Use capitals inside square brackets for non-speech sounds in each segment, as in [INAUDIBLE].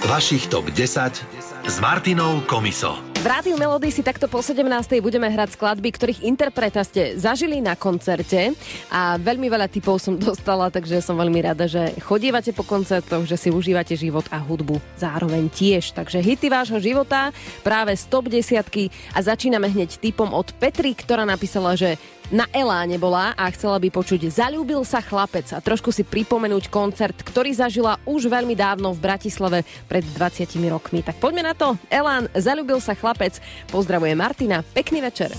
Vašich top 10 s Martinou Komiso. V Rádiu Melody si takto po 17. budeme hrať skladby, ktorých interpreta ste zažili na koncerte a veľmi veľa typov som [LAUGHS] dostala, takže som veľmi rada, že chodívate po koncertoch, že si užívate život a hudbu zároveň tiež. Takže hity vášho života práve z top 10 a začíname hneď typom od Petri, ktorá napísala, že na Eláne bola a chcela by počuť Zalúbil sa chlapec a trošku si pripomenúť koncert, ktorý zažila už veľmi dávno v Bratislave pred 20 rokmi. Tak poďme na to. Elán, Zalúbil sa chlapec. Pozdravuje Martina. Pekný večer.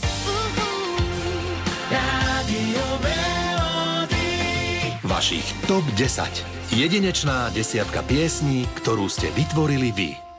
Vašich TOP 10. Jedinečná desiatka piesní, ktorú ste vytvorili vy.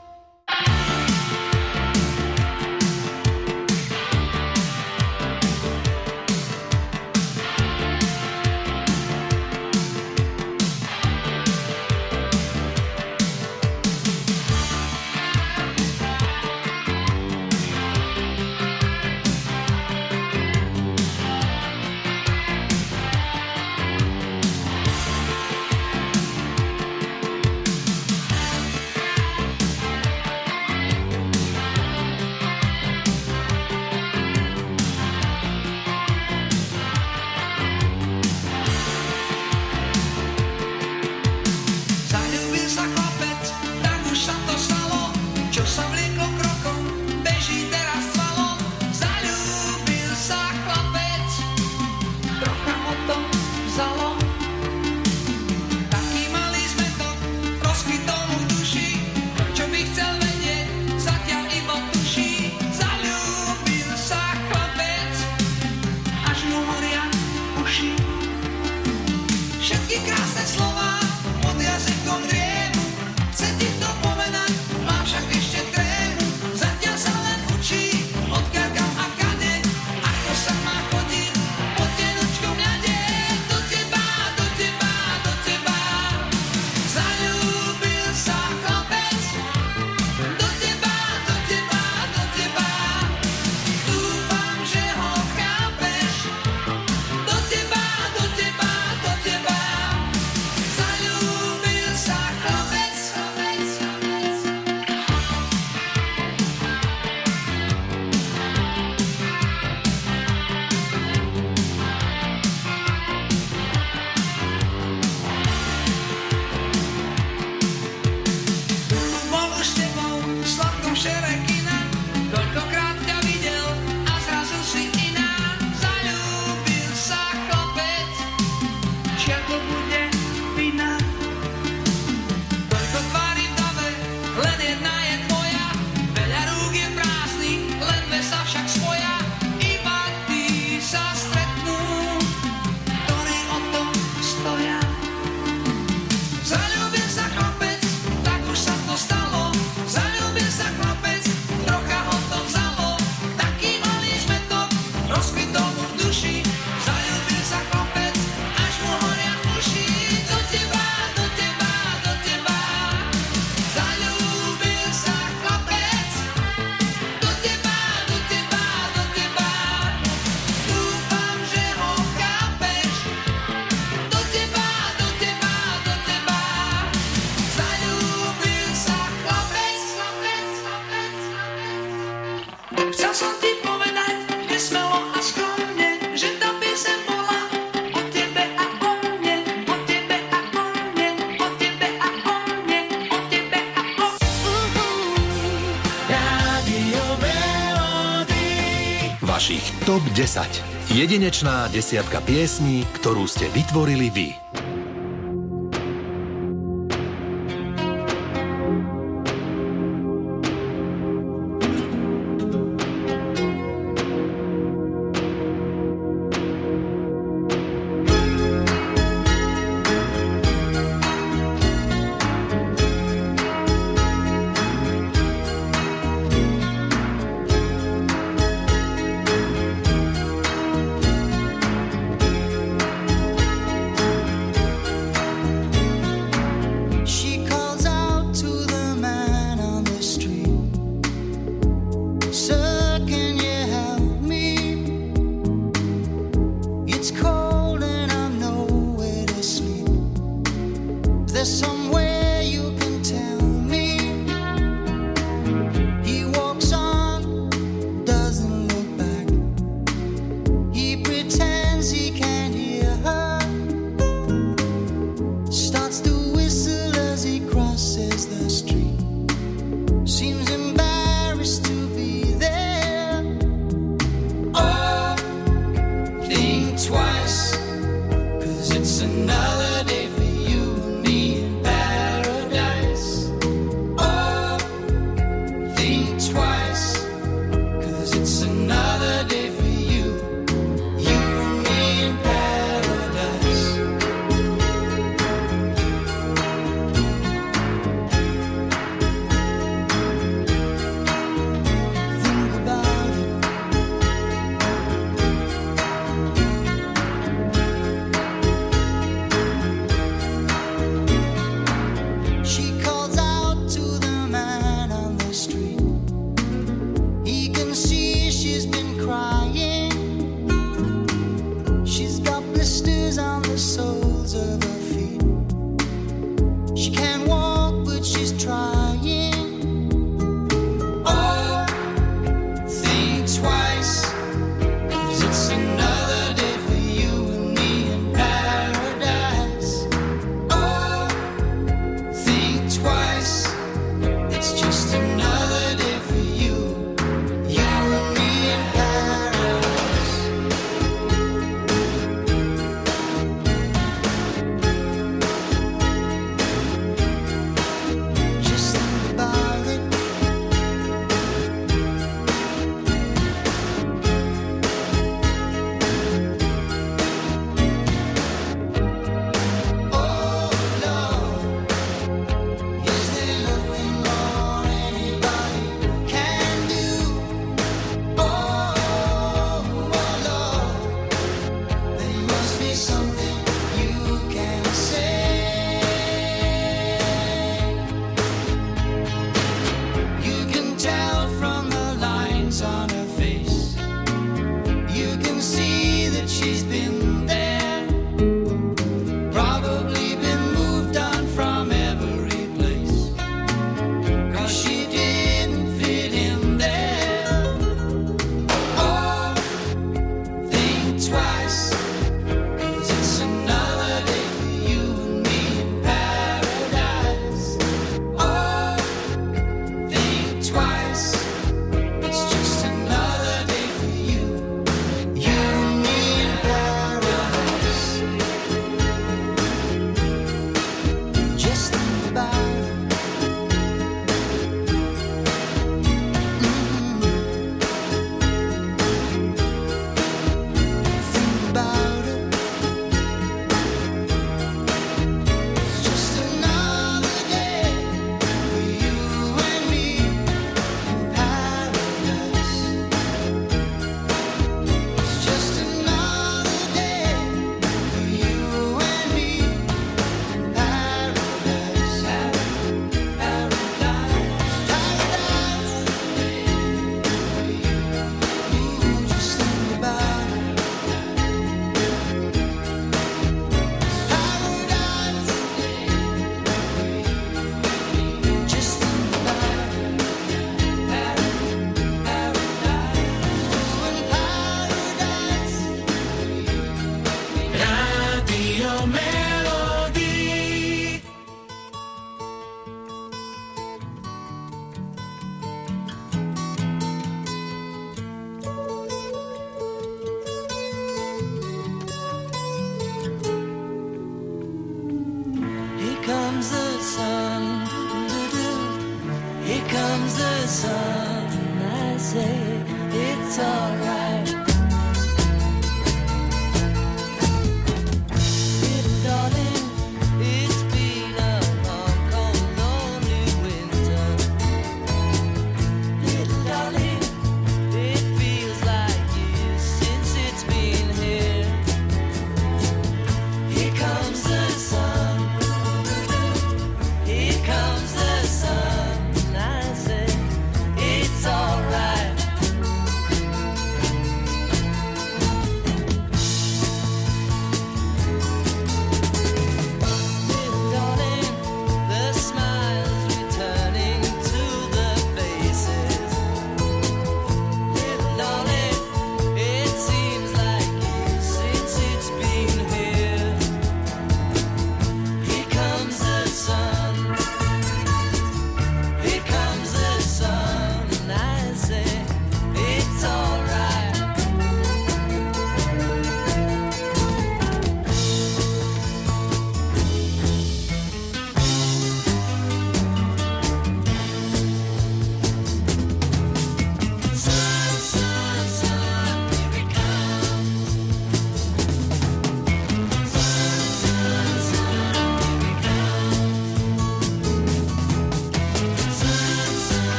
10. Jedinečná desiatka piesní, ktorú ste vytvorili vy.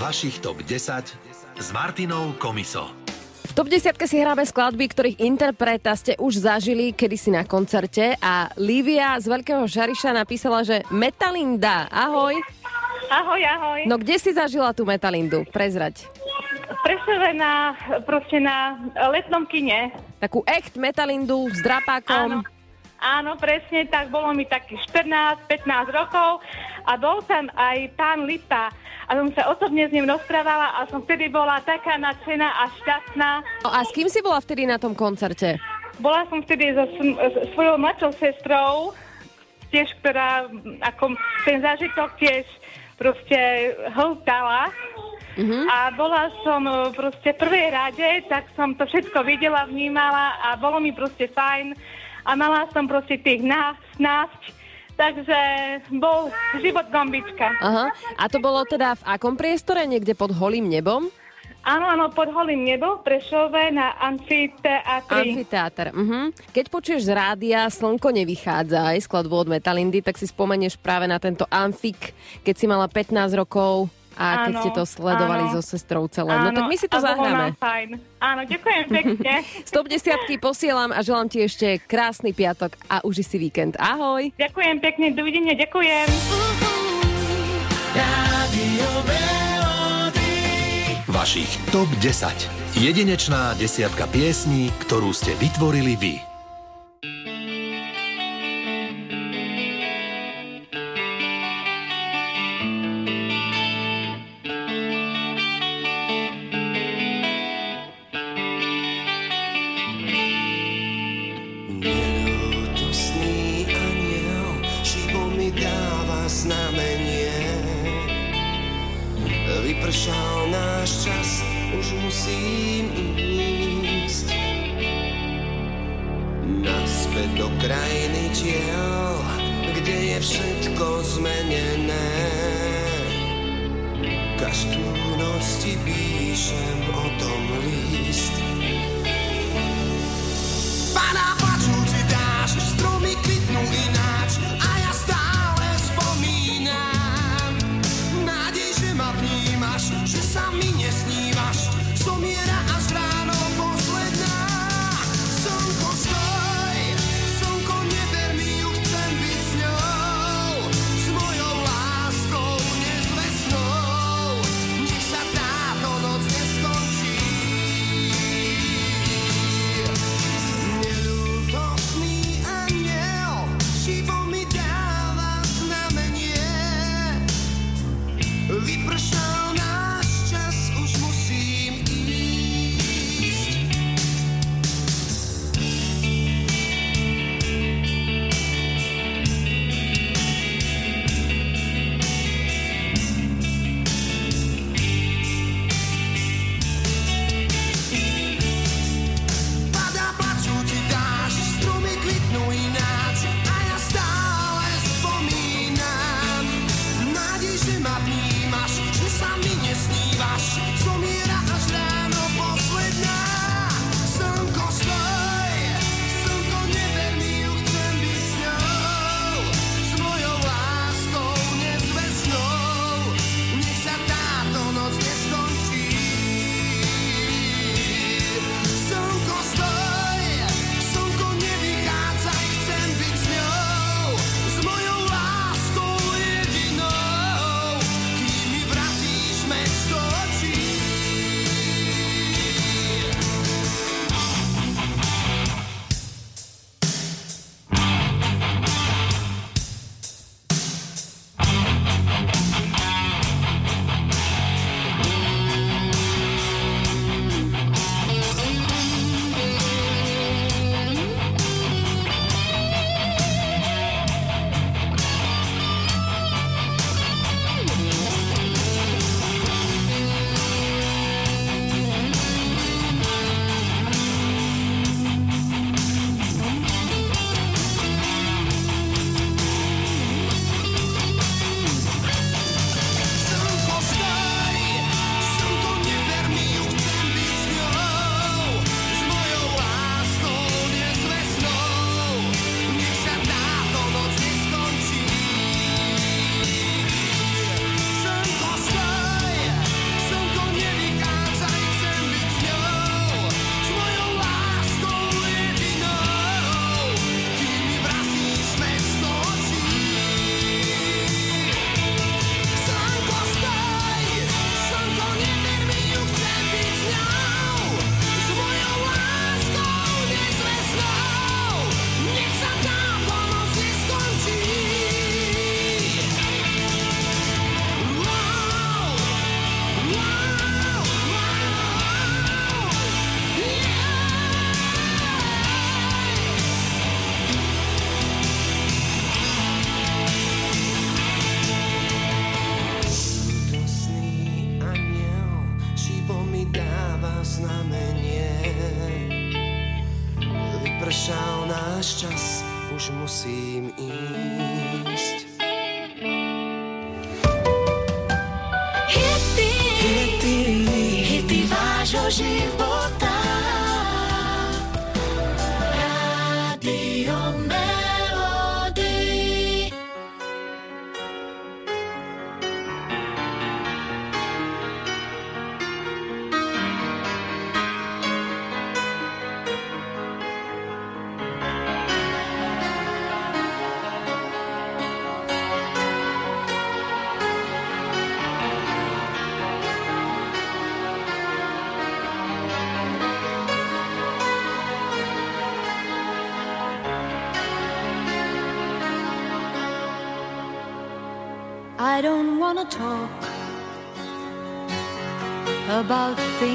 Vašich TOP 10 s Martinou Komiso. V top 10 si hráme skladby, ktorých interpreta ste už zažili kedysi na koncerte a Lívia z Veľkého Žariša napísala, že Metalinda, ahoj. Ahoj, ahoj. No kde si zažila tú Metalindu? Prezrať. Prešove na, proste na letnom kine. Takú echt Metalindu s drapákom. Áno. Áno, presne, tak bolo mi takých 14-15 rokov a bol tam aj pán Lipa a som sa osobne s ním rozprávala a som vtedy bola taká nadšená a šťastná. No a s kým si bola vtedy na tom koncerte? Bola som vtedy so svojou mladšou sestrou, tiež, ktorá mm, ako ten zážitok tiež proste hltala. A bola som e, proste v prvej rade, tak som to všetko videla, vnímala a bolo mi proste fajn. A mala som proste tých nás, násť, takže bol život gombička. Aha. A to bolo teda v akom priestore? Niekde pod holým nebom? Áno, áno, pod holým nebo v Prešove na amfiteátri. Amfiteáter. Mhm. Keď počuješ z rádia Slnko nevychádza aj skladbu od Metalindy, tak si spomenieš práve na tento amfik, keď si mala 15 rokov a keď Áno, ste to sledovali áno. so sestrou celé. No Áno, tak my si to zahráme. fajn. Áno, ďakujem pekne. [LAUGHS] 110 posielam a želám ti ešte krásny piatok a uži si víkend. Ahoj. ďakujem pekne, dovidenia, ďakujem. Vašich TOP 10. Jedinečná desiatka piesní, ktorú ste vytvorili vy.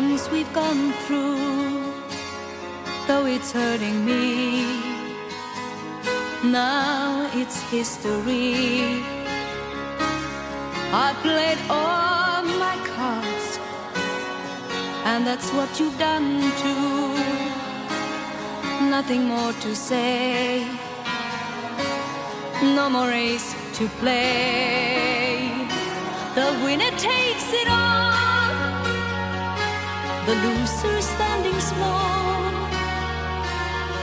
things we've gone through, though it's hurting me. Now it's history. I've played all my cards, and that's what you've done too. Nothing more to say, no more race to play. The winner takes it all the loser standing small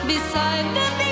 beside the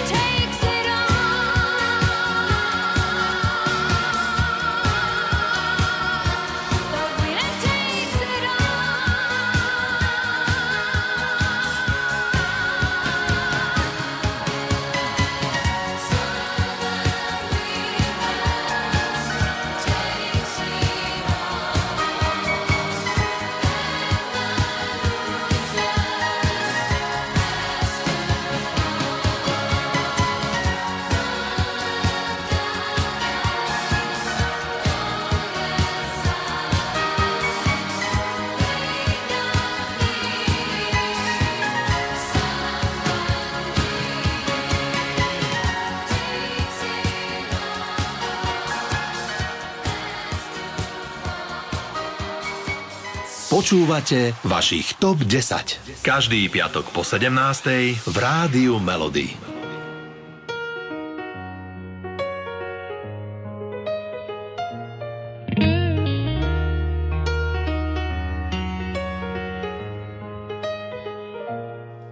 Počúvate vašich TOP 10. Každý piatok po 17. v Rádiu Melody.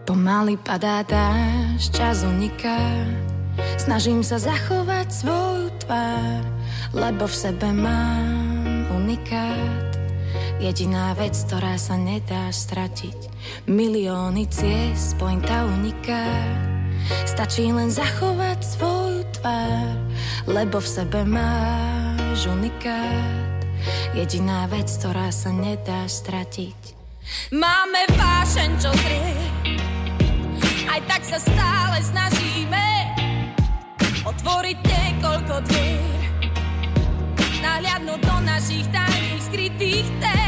Pomaly padá dážď, čas uniká Snažím sa zachovať svoju tvár Lebo v sebe mám unikát Jediná vec, ktorá sa nedá stratiť. Milióny ciest, pointa uniká. Stačí len zachovať svoju tvár Lebo v sebe máš unikát. Jediná vec, ktorá sa nedá stratiť. Máme vášeň, čo zrie. Aj tak sa stále snažíme otvoriť niekoľko dvier. Nahliadnúť do našich tajných skrytých tém.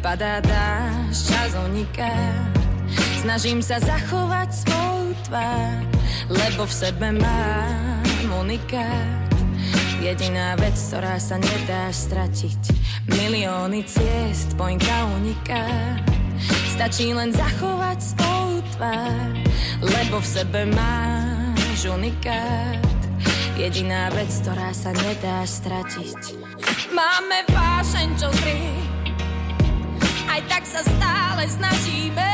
Padá dážď, čas uniká. Snažím sa zachovať svoju tvár, lebo v sebe mám unikát. Jediná vec, ktorá sa nedá stratiť. Milióny ciest, pointa uniká. Stačí len zachovať svoju tvár, lebo v sebe máš unikát. Jediná vec, ktorá sa nedá stratiť. Máme vášeň, čo zrie, aj tak sa stále snažíme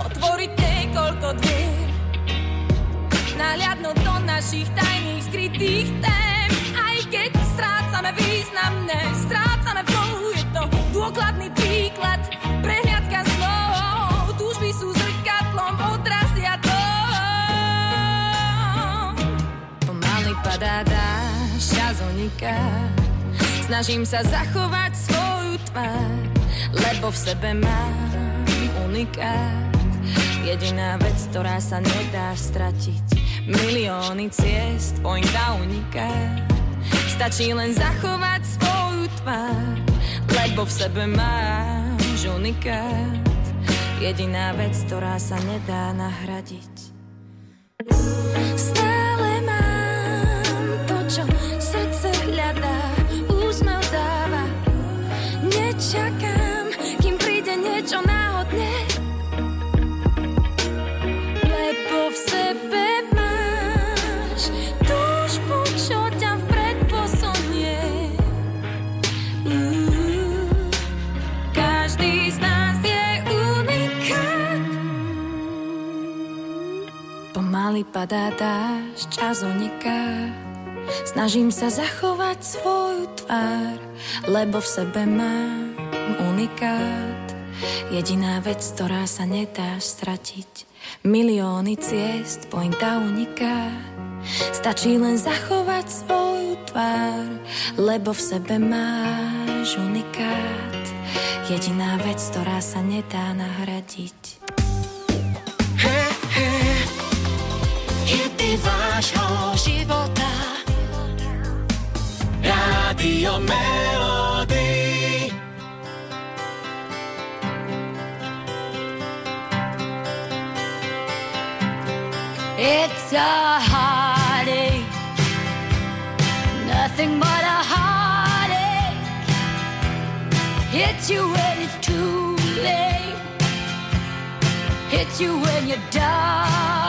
otvoriť niekoľko dvier. Nahliadnúť do našich tajných skrytých tém. Aj keď strácame významné, strácame flow. Je to dôkladný príklad, prehliadka slov. Túžby sú zrkadlom, odrazia to. Pomaly padá uniká. Snažím sa zachovať svoju tvár, lebo v sebe mám unikát. Jediná vec, ktorá sa nedá stratiť. Milióny ciest, pointa uniká. Stačí len zachovať svoju tvár, lebo v sebe máš unikát. Jediná vec, ktorá sa nedá nahradiť. Stále padá dážď, čas uniká. Snažím sa zachovať svoju tvár, lebo v sebe mám unikát. Jediná vec, ktorá sa nedá stratiť. Milióny ciest, pointa uniká. Stačí len zachovať svoju tvár, lebo v sebe máš unikát. Jediná vec, ktorá sa nedá nahradiť. Vášho života Rádio Melody It's a heartache, nothing but a heartache. Hits you when it's too late, hits you when you're down.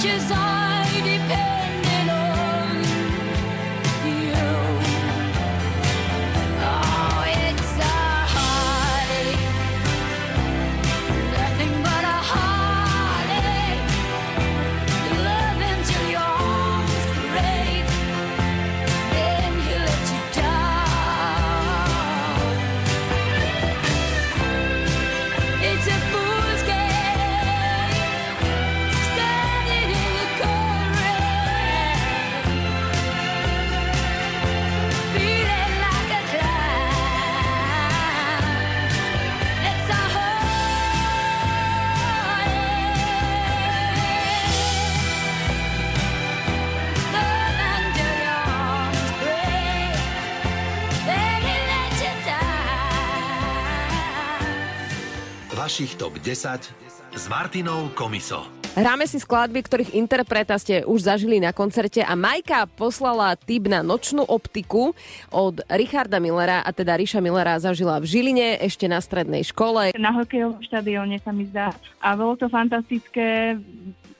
touches on. Vašich top 10 s Martinou Komiso. Hráme si skladby, ktorých interpreta ste už zažili na koncerte a Majka poslala tip na nočnú optiku od Richarda Millera a teda Ríša Millera zažila v Žiline ešte na strednej škole. Na hokejovom štadióne sa mi zdá. A bolo to fantastické,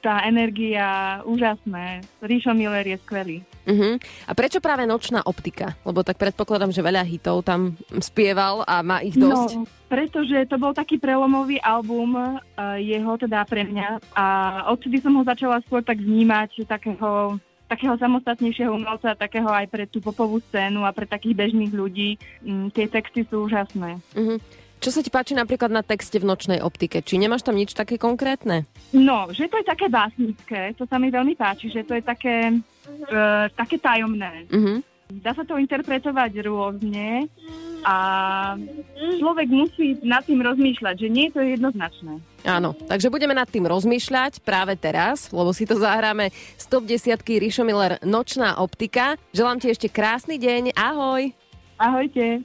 tá energia, úžasné. Ríšo Miller je skvelý. Uh-huh. A prečo práve nočná optika? Lebo tak predpokladám, že veľa hitov tam spieval a má ich dosť. No, pretože to bol taký prelomový album uh, jeho, teda pre mňa. A odtedy som ho začala skôr tak vnímať takého takého samostatnejšieho umelca, takého aj pre tú popovú scénu a pre takých bežných ľudí. Mm, tie texty sú úžasné. Uh-huh. Čo sa ti páči napríklad na texte v nočnej optike? Či nemáš tam nič také konkrétne? No, že to je také básnické, to sa mi veľmi páči, že to je také, uh, také tajomné. Uh-huh. Dá sa to interpretovať rôzne a človek musí nad tým rozmýšľať, že nie je to jednoznačné. Áno, takže budeme nad tým rozmýšľať práve teraz, lebo si to zahráme z top 10 Rišo Miller Nočná optika. Želám ti ešte krásny deň, ahoj. Ahojte.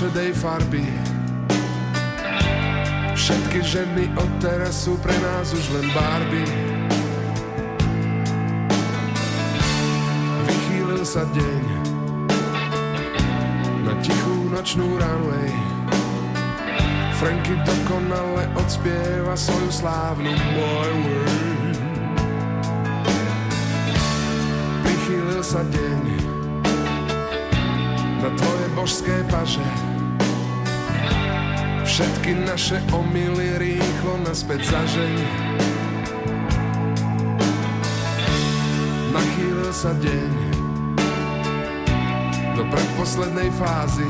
Tmavošedej farby. Všetky ženy od teraz sú pre nás už len barby. Vychýlil sa deň na tichú nočnú runway. Franky dokonale odspieva svoju slávnu My Way. Prichýlil sa deň na tvoje božské paže. Všetky naše omily rýchlo naspäť zažeň. Nachýlil sa deň do predposlednej fázy.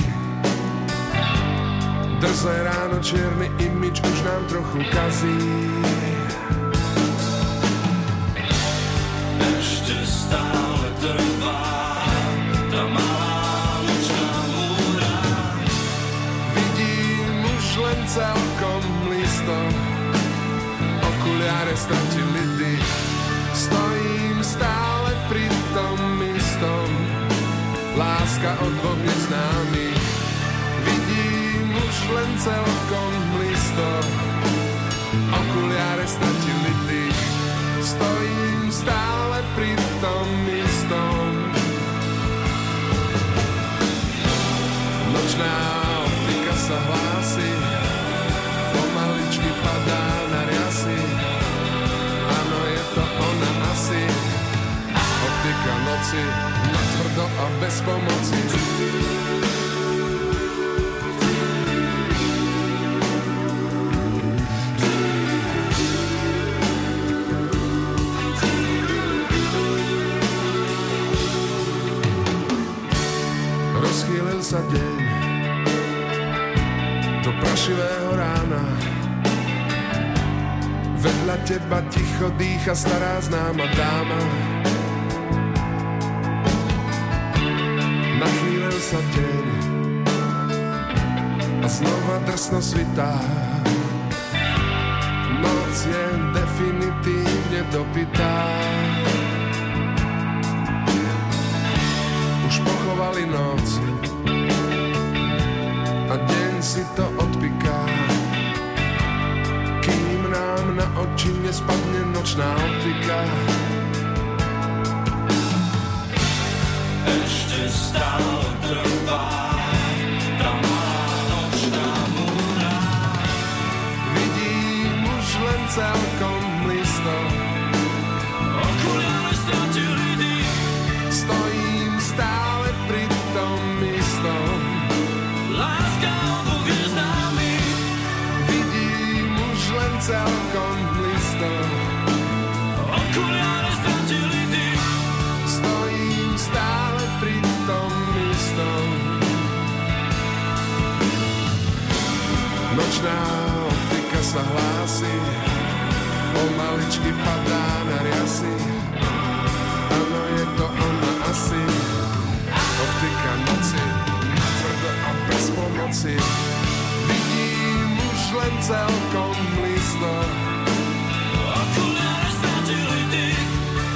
Drzé ráno, čierny imič už nám trochu kazí. Ešte stále Láska od dvoch neznámych Vidím už len celkom listo Okuliare stratili dých Stojím stále pri tom istom. Nočná optika sa hlási, pomaličky padá na riasy. Áno, je to ona asi, optika noci, a bez pomoci. Rozchýlil sa deň do prašivého rána. Vedľa teba ticho dýcha stará známa dáma. Sa deň a znova drsno svitá. Noc je definitívne dopytá. Už pochovali noc a deň si to odpiká. Kým nám na oči nespadne nočná optika. Ešte stále survive. Pomaličky padá na riasy. Áno, je to ona asi, optika noci, tvrdo a bez pomoci. Vidím už len celkom listo, okuliare stratili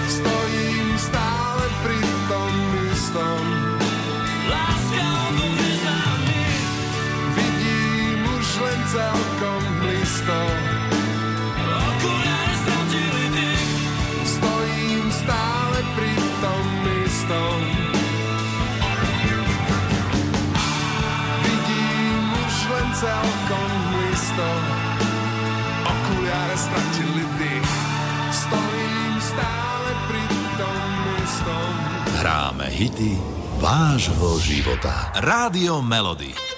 stojím stále pri tom istom. láska od dvoch neznámych. Vidím už len celkom listo. Celkom listo. Okuliare stratili dých. Stojím stále pri tom istom. Hráme hity vášho života. Rádio Melody.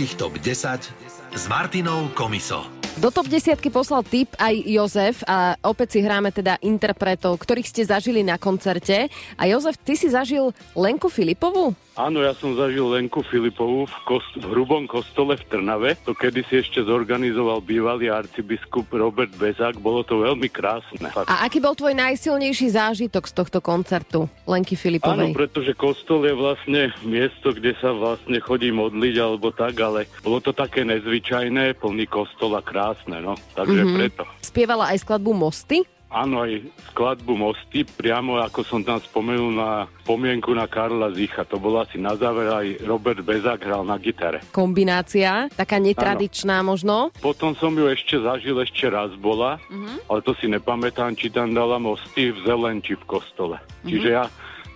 Vašich top 10 s Martinou Komiso. Do top desiatky poslal tip aj Jozef a opäť si hráme teda interpretov, ktorých ste zažili na koncerte. A Jozef, ty si zažil Lenku Filipovú? Áno, ja som zažil Lenku Filipovú v, kost- v hrubom kostole v Trnave. To kedysi ešte zorganizoval bývalý arcibiskup Robert Bezák. Bolo to veľmi krásne. A aký bol tvoj najsilnejší zážitok z tohto koncertu Lenky Áno, Filipovej? pretože kostol je vlastne miesto, kde sa vlastne chodí modliť alebo tak, ale bolo to také nezvyčajné, plný kostol a krásne, no. Takže Mhm. mm-hmm. preto. Spievala aj skladbu Mosty? Áno, aj skladbu Mosty, priamo ako som tam spomenul na spomienku na Karla Zicha. To bolo asi na záver aj Robert Bezák hral na gitare. Kombinácia, taká netradičná možno. Potom som ju ešte zažil, ešte raz bola, Mhm. ale to si nepamätám, či tam dala mosty v zelen, či v kostole. Čiže ja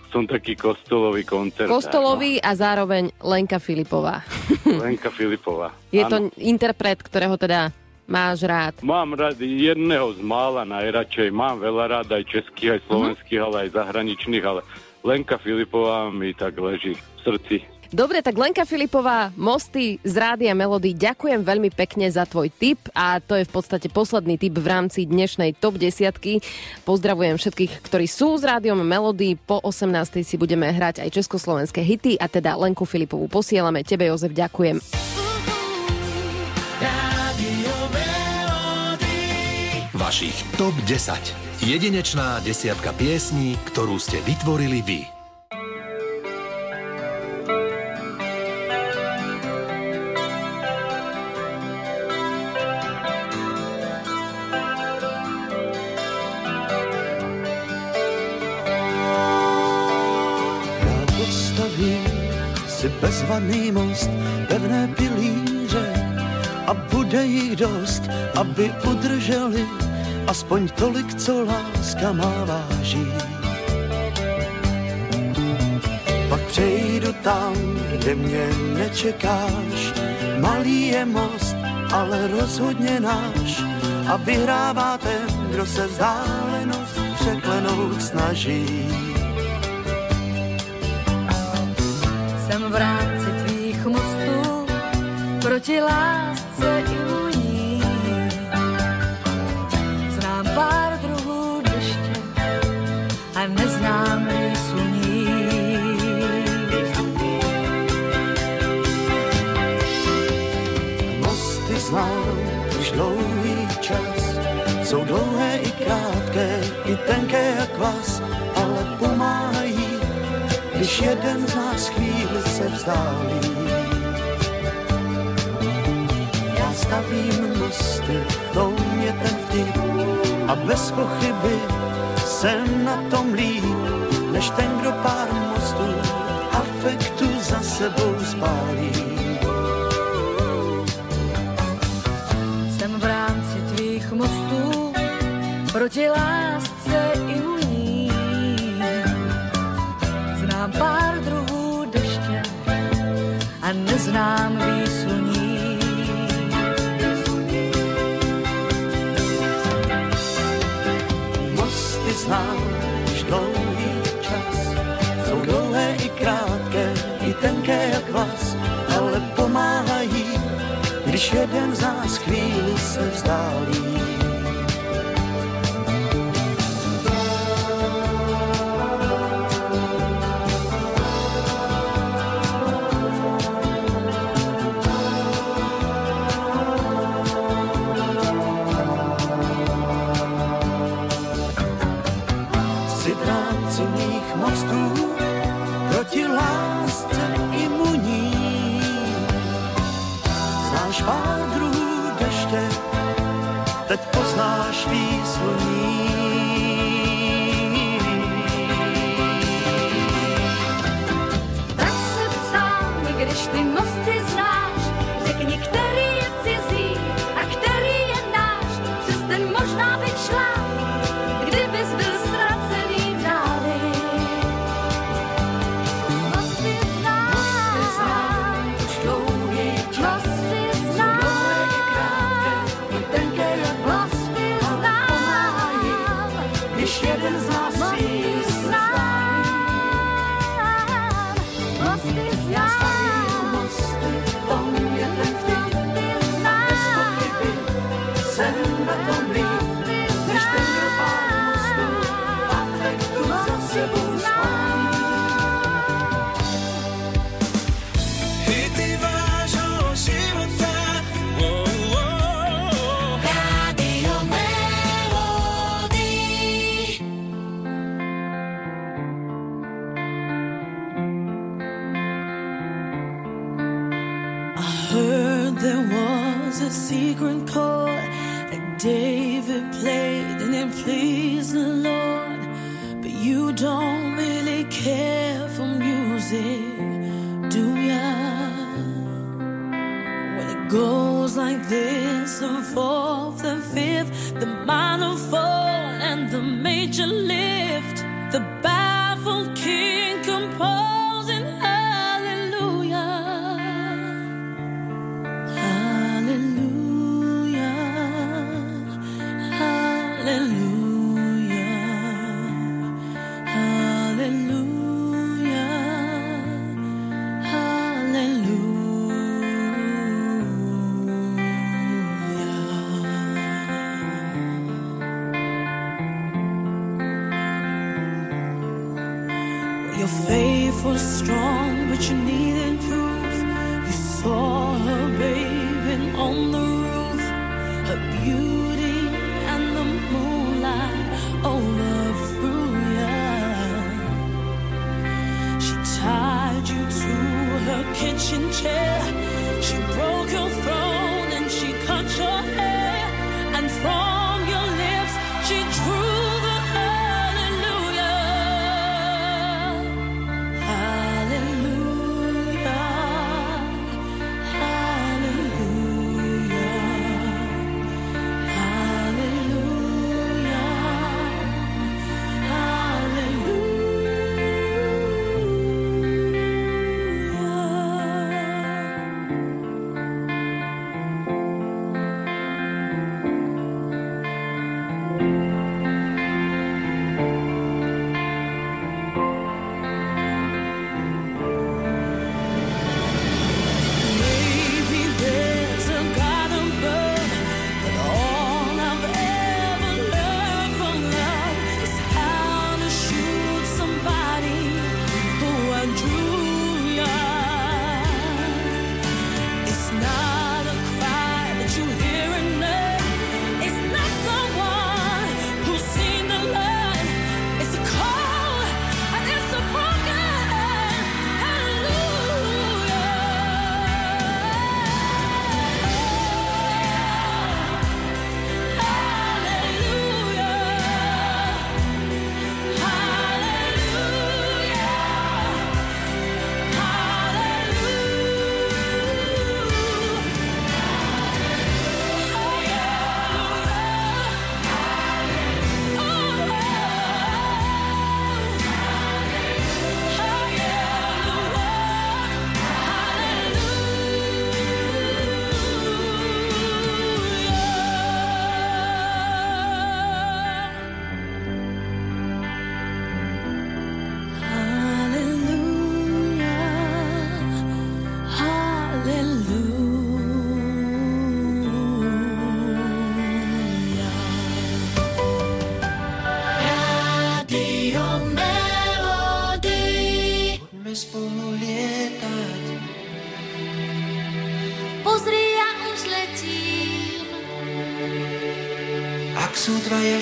som taký kostolový koncert. Kostolový a zároveň Lenka Filipová. Lenka Filipová. [LAUGHS] Je Áno. to interpret, ktorého teda máš rád. Mám rád jedného z mála najradšej. Mám veľa rád aj českých, aj slovenských, ale aj zahraničných, ale Lenka Filipová mi tak leží v srdci. Dobre, tak Lenka Filipová, Mosty z Rádia Melody, ďakujem veľmi pekne za tvoj tip a to je v podstate posledný tip v rámci dnešnej top 10. Pozdravujem všetkých, ktorí sú z Rádiom Melody. Po 18. si budeme hrať aj československé hity a teda Lenku Filipovú posielame. Tebe, Jozef, ďakujem. Vašich TOP 10. Jedinečná desiatka piesní, ktorú ste vytvorili vy. si bezvaný most, pevné pilíře a bude jich dost, aby udrželi aspoň tolik, co láska má váží. Pak přejdu tam, kde mě nečekáš, malý je most, ale rozhodně náš a vyhrává ten, kdo se vzdálenost překlenout snaží. Jsem v rámci tvých mostů proti lásce i Jsou dlouhé i krátké, i tenké jak kvas, ale pomáhají, když jeden z nás chvíli se vzdálí. Já stavím mosty, v tom ten vtip, a bez pochyby jsem na tom líp, než ten, kdo pár mostů afektu za sebou spálí. proti lásce imunní. Znám pár druhů deště a neznám výsluní. Mosty znám už dlouhý čas, jsou dlouhé i krátké, i tenké jak vlas, ale pomáhají, když jeden z nás chvíli se vzdálí. nas Wisły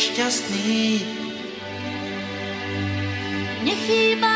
šťastný. Nechýba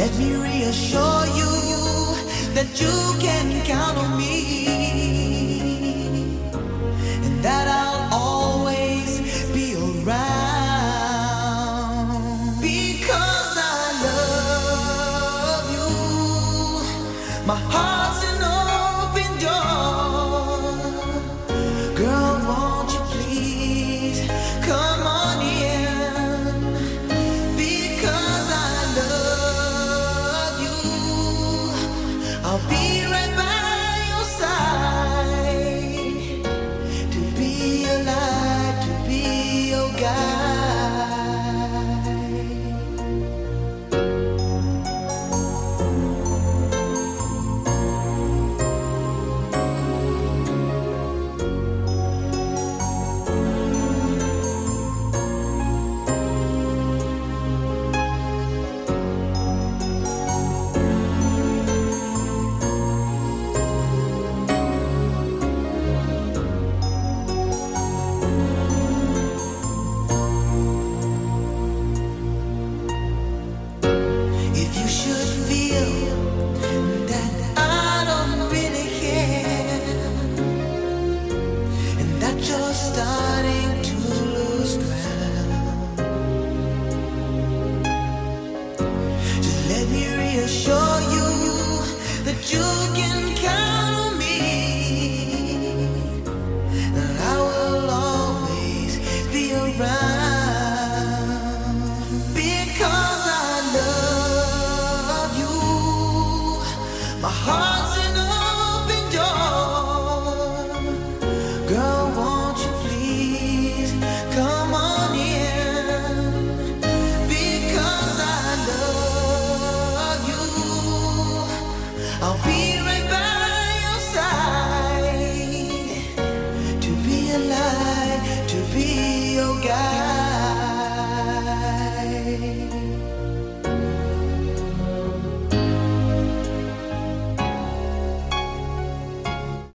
Let me reassure you that you can count on me.